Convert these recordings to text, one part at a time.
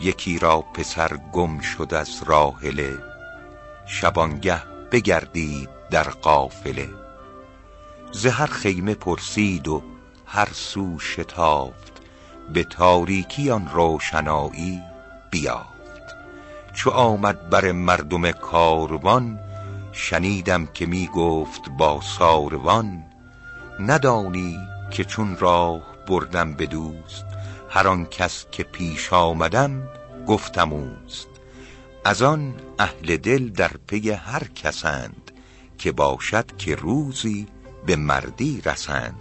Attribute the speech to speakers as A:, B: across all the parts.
A: یکی را پسر گم شد از راحله شبانگه بگردید در قافله. ز هر خیمه پرسید و هر سو شتافت به تاریکی آن روشنایی بیافت. چو آمد بر مردم کاروان شنیدم که می گفت با ساروان ندانی که چون راه بردم به دوست. هر آن کس که پیش آمدم گفتم اوست. از آن اهل دل در پی هر کسند که باشد که روزی به مردی رسند.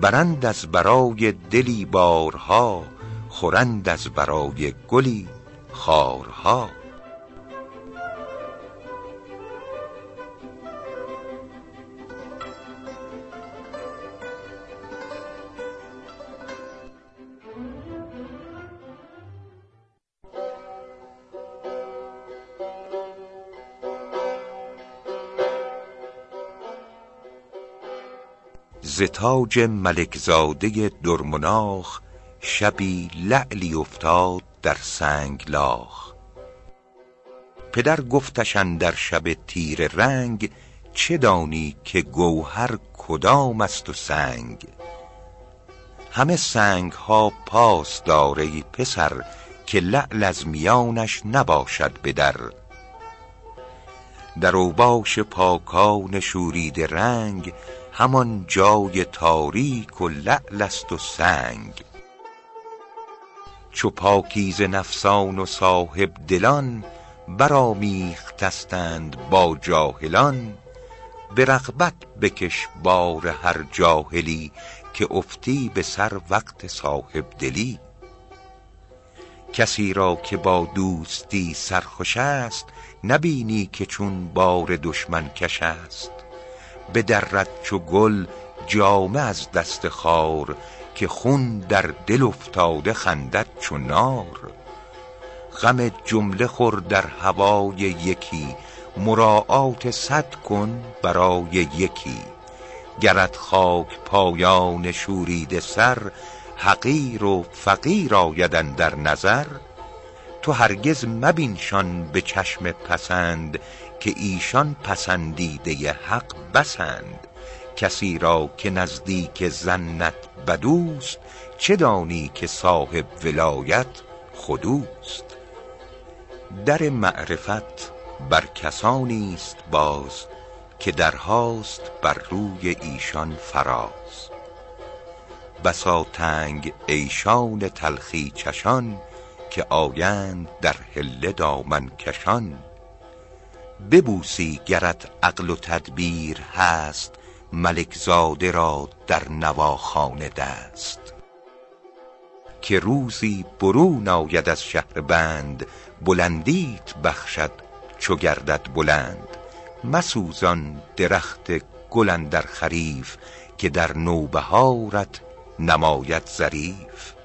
A: برند از برای دلی بارها خورند از برای گلی خارها. ز تاج ملک زاده درمناخ شبی لعلی افتاد در سنگلاخ پدر گفتش اندر شب تیره رنگ چه دانی که گوهر کدام است و سنگ. همه سنگ ها پاس دار ای پسر که لعل از میانش نباشد به در. در اوباش پاکان شوریده رنگ همان جای تاریک و لعل است و سنگ. چو پاکیزه نفسان و صاحب دلان برآمیختستند با جاهلان به رغبت بکش بار هر جاهلی که افتی به سر وقت صاحبدلی کسی را که با دوستی سرخوش است نبینی که چون بار دشمن کش است. بدرد چو گل جامه از دست خار که خون در دل افتاده خندد چو نار. غم جمله خور در هوای یکی مراعات صد کن برای یکی. گرت خاک پایان شوریده سر حقیر و فقیر آید اندر نظر. تو هرگز مبینشان به چشم پسند که ایشان پسندیده حق بسند. کسی را که نزدیک ظنت بدوست چه دانی که صاحب ولایت خودوست؟ در معرفت بر کسانی است باز که درهاست بر روی ایشان فراز. بسا تنگ عیشان تلخی چشان که آیند در حله دامن کشان. ببوسی گرت عقل و تدبیر هست ملک زاده را در نواخانه دست. که روزی برون آید از شهر بند بلندیت بخشد چو گردد بلند. مسوزان درخت گل اندر خریف که در نوبهارت نماید ظریف.